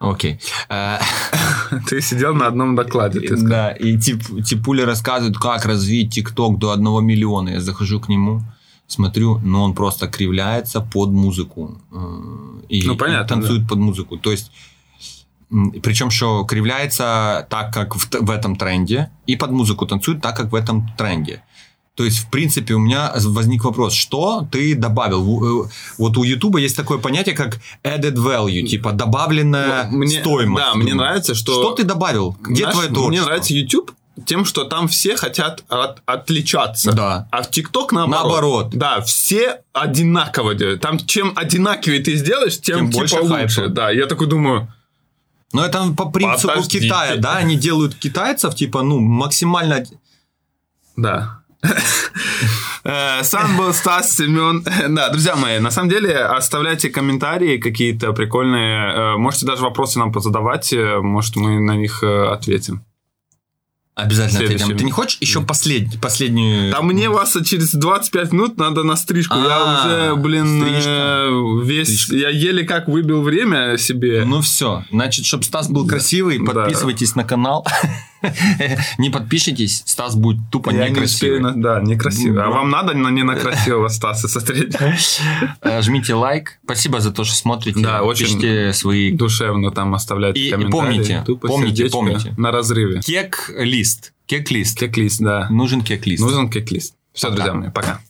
Окей. Э, Ты сидел на одном докладе, ты сказал. Да, и тип, типуля рассказывает, как развить ТикТок до 1 миллиона. Я захожу к нему, смотрю, но он просто кривляется под музыку. э, И, Ну, и понятно, танцует под музыку. То есть, причем, что кривляется так, как в, в этом тренде, и под музыку танцует так, как в этом тренде. То есть, в принципе, у меня возник вопрос, что ты добавил? Э, вот у Ютуба есть такое понятие, как added value, типа добавленная Мне- стоимость. да, мне нравится, что- Что ты добавил? Где Знаешь, твое творчество? Мне нравится YouTube тем, что там все хотят от- отличаться. Да. А в ТикТок наоборот. Наоборот. Да, все одинаково делают. Там чем одинаковее ты сделаешь, тем, Тем типа больше лучше. хайпа. Да, я такой думаю, Но это по принципу Подождите. Китая, да? Они делают китайцев, типа, ну, максимально... да. Э, Сам был Стас, Семен. Да, друзья мои, на самом деле оставляйте комментарии какие-то прикольные. Э, Можете даже вопросы нам позадавать. э, Может, мы на них ответим. Обязательно Следующий. ответим. Ты не хочешь еще послед... последнюю... А мне вас через 25 минут надо на стрижку. Я А, уже, блин, э, весь... Стрижка. Я еле как выбил время себе. Ну все, значит, чтобы Стас был красивый, Да. подписывайтесь на канал. Не подпишитесь, Стас будет тупо я не некрасивый. успею на- Да, некрасиво. А Ну, вам надо на не на красивого Стаса смотреть? Э, Жмите лайк. Спасибо за то, что смотрите. Да, очень Пишите свои Душевно там оставляйте И- и комментарии. помните, Тупо помните, сердечко помните. На разрыве. Кек-лист. Кек-лист. Кек-лист, да. Нужен кек-лист. Нужен кек-лист. Все, Пока. друзья мои, пока.